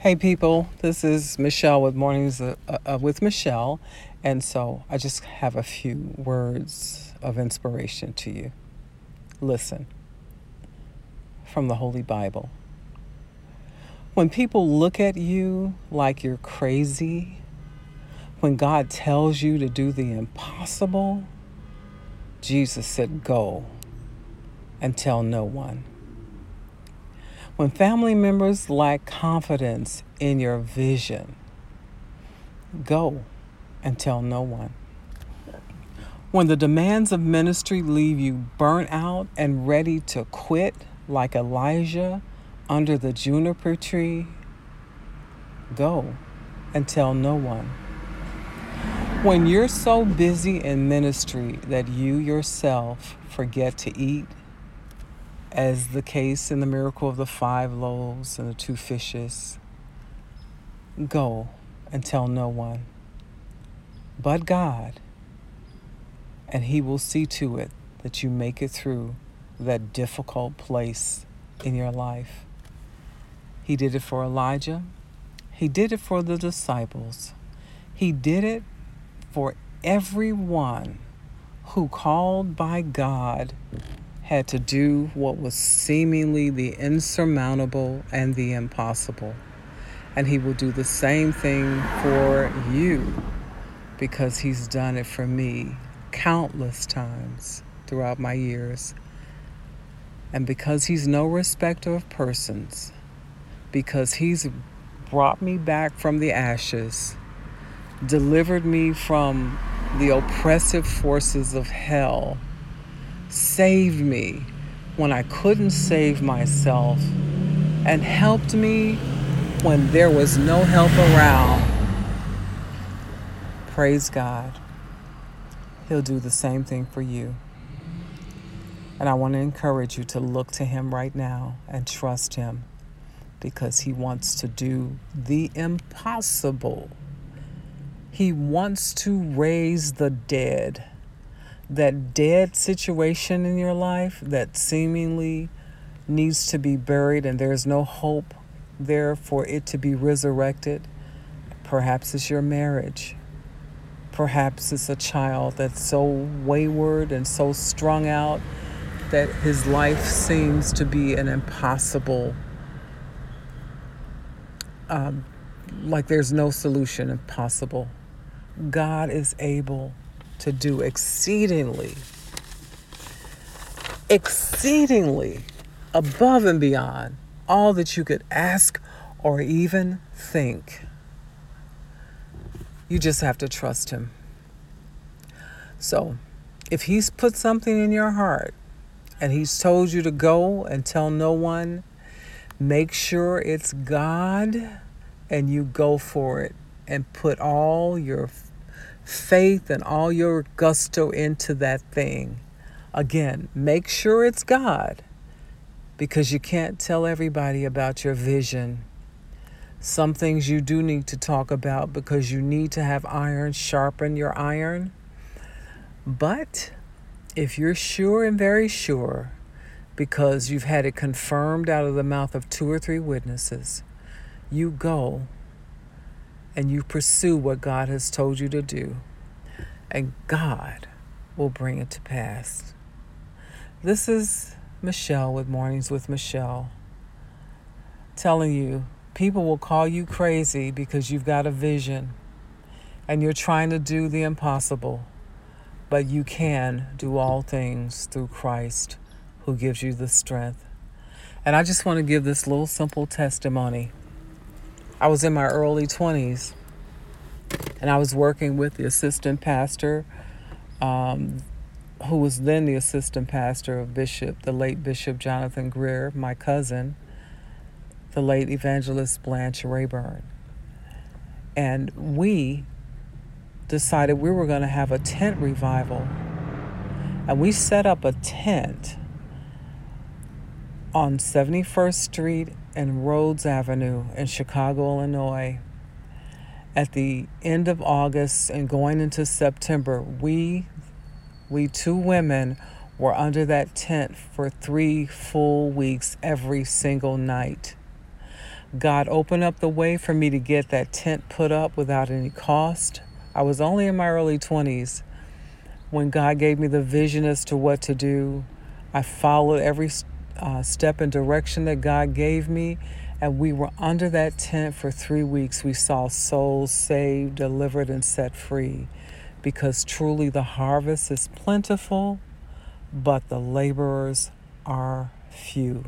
Hey people, this is Michelle with Mornings uh, uh, with Michelle, and so I just have a few words of inspiration to you. Listen from the Holy Bible. When people look at you like you're crazy, when God tells you to do the impossible, Jesus said, Go and tell no one. When family members lack confidence in your vision, go and tell no one. When the demands of ministry leave you burnt out and ready to quit, like Elijah under the juniper tree, go and tell no one. When you're so busy in ministry that you yourself forget to eat, as the case in the miracle of the five loaves and the two fishes. Go and tell no one but God, and He will see to it that you make it through that difficult place in your life. He did it for Elijah, He did it for the disciples, He did it for everyone who called by God had to do what was seemingly the insurmountable and the impossible. And He will do the same thing for you because He's done it for me countless times throughout my years. And because He's no respecter of persons, because He's brought me back from the ashes, delivered me from the oppressive forces of hell saved me when I couldn't save myself and helped me when there was no help around. Praise God. He'll do the same thing for you. And I want to encourage you to look to Him right now and trust Him because He wants to do the impossible. He wants to raise the dead that dead situation in your life that seemingly needs to be buried and there's no hope there for it to be resurrected. Perhaps it's your marriage. Perhaps it's a child that's so wayward and so strung out that his life seems to be an impossible, um, like there's no solution possible. God is able to do exceedingly, exceedingly above and beyond all that you could ask or even think. You just have to trust Him. So, if He's put something in your heart and He's told you to go and tell no one, make sure it's God and you go for it and put all your faith and all your gusto into that thing. Again, make sure it's God because you can't tell everybody about your vision. Some things you do need to talk about because you need to have iron sharpen your iron. But if you're sure and very sure, because you've had it confirmed out of the mouth of two or three witnesses, you go and you pursue what God has told you to do, and God will bring it to pass. This is Michelle with Mornings with Michelle telling you people will call you crazy because you've got a vision and you're trying to do the impossible, but you can do all things through Christ who gives you the strength. And I just want to give this little simple testimony. I was in my early 20s and I was working with the assistant pastor, um, who was then the assistant pastor of Bishop, the late Bishop Jonathan Greer, my cousin, the late evangelist Blanche Rayburn. And we decided we were going to have a tent revival. And we set up a tent on 71st Street and Rhodes Avenue in Chicago, Illinois. At the end of August and going into September, we, we two women, were under that tent for three full weeks every single night. God opened up the way for me to get that tent put up without any cost. I was only in my early 20s when God gave me the vision as to what to do. I followed every uh, step and direction that God gave me, and we were under that tent for three weeks. We saw souls saved, delivered, and set free because truly the harvest is plentiful, but the laborers are few.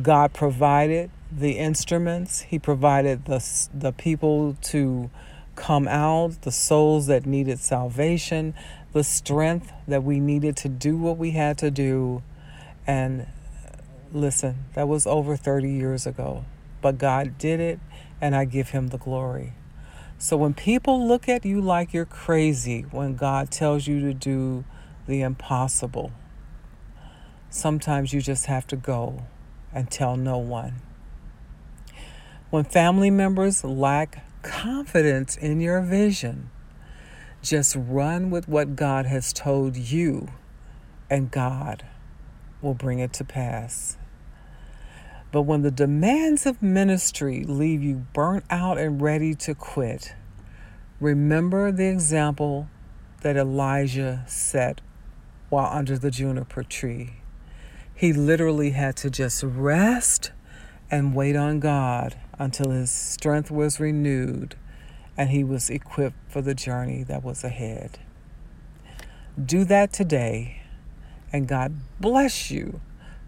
God provided the instruments, He provided the, the people to come out, the souls that needed salvation, the strength that we needed to do what we had to do. And listen, that was over 30 years ago. But God did it, and I give Him the glory. So when people look at you like you're crazy, when God tells you to do the impossible, sometimes you just have to go and tell no one. When family members lack confidence in your vision, just run with what God has told you, and God will bring it to pass. But when the demands of ministry leave you burnt out and ready to quit, remember the example that Elijah set while under the juniper tree. He literally had to just rest and wait on God until his strength was renewed and he was equipped for the journey that was ahead. Do that today, and God bless you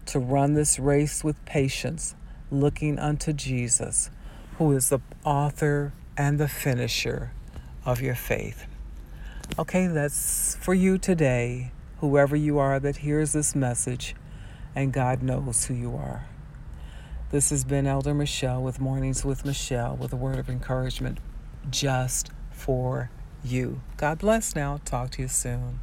to run this race with patience, looking unto Jesus, who is the author and the finisher of your faith. Okay, that's for you today, whoever you are that hears this message, and God knows who you are. This has been Elder Michelle with Mornings with Michelle with a word of encouragement just for you. God bless now. Talk to you soon.